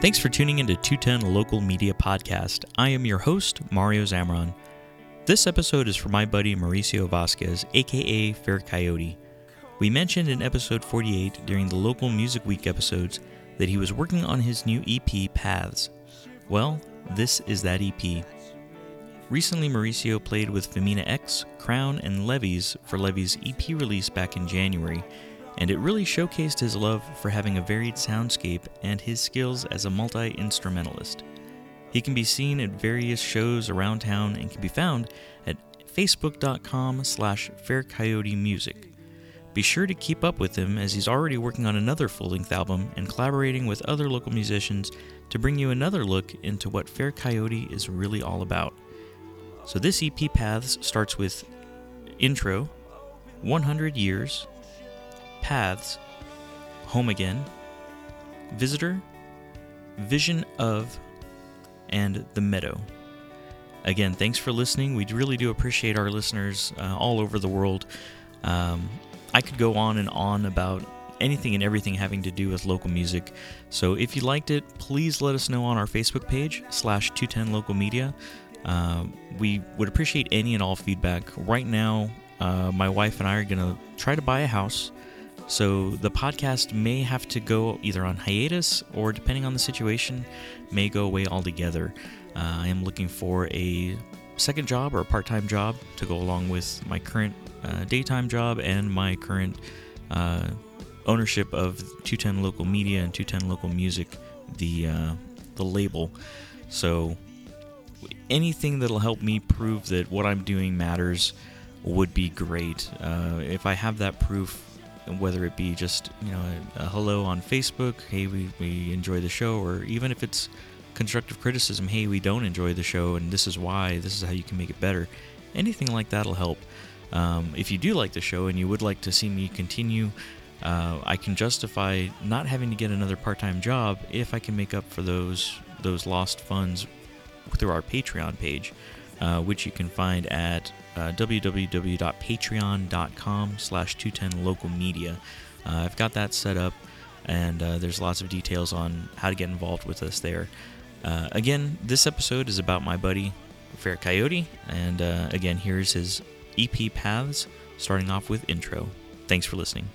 Thanks for tuning into 210 Local Media Podcast. I am your host, Mario Zamron. This episode is for my buddy Mauricio Vasquez, aka Fair Coyote. We mentioned in episode 48 during the Local Music Week episodes that he was working on his new EP, Paths. Well, this is that EP. Recently, Mauricio played with Femina X, Crown, and Levies for Levies' EP release back in January, and it really showcased his love for having a varied soundscape and his skills as a multi instrumentalist. He can be seen at various shows around town and can be found at facebook.com slash faircoyotemusic. Be sure to keep up with him as he's already working on another full-length album and collaborating with other local musicians to bring you another look into what Fair Coyote is really all about. So this EP Paths starts with intro, 100 years, Paths, Home Again, Visitor, Vision of, and The Meadow. Again, thanks for listening. We really do appreciate our listeners uh, all over the world. Um, I could go on and on about anything and everything having to do with local music. So if you liked it, please let us know on our Facebook page slash 210 local media. Uh, we would appreciate any and all feedback. Right now, uh, my wife and I are going to try to buy a house. So the podcast may have to go either on hiatus or, depending on the situation, may go away altogether. Uh, I am looking for a second job or a part time job to go along with my current uh, daytime job and my current uh, ownership of 210 Local Media and 210 Local Music, the uh, the label. So anything that'll help me prove that what I'm doing matters would be great. Uh, if I have that proof, whether it be just you know a, a hello on Facebook, hey we, we enjoy the show, or even if it's constructive criticism, hey we don't enjoy the show and this is why, this is how you can make it better. Anything like that'll help. Um, if you do like the show and you would like to see me continue, uh, I can justify not having to get another part-time job if I can make up for those those lost funds through our Patreon page, uh, which you can find at uh, www.patreon.com slash 210 local media. Uh, I've got that set up, and uh, there's lots of details on how to get involved with us there. Uh, again, this episode is about my buddy Fair Coyote, and uh, again, here's his EP Paths, starting off with intro. Thanks for listening.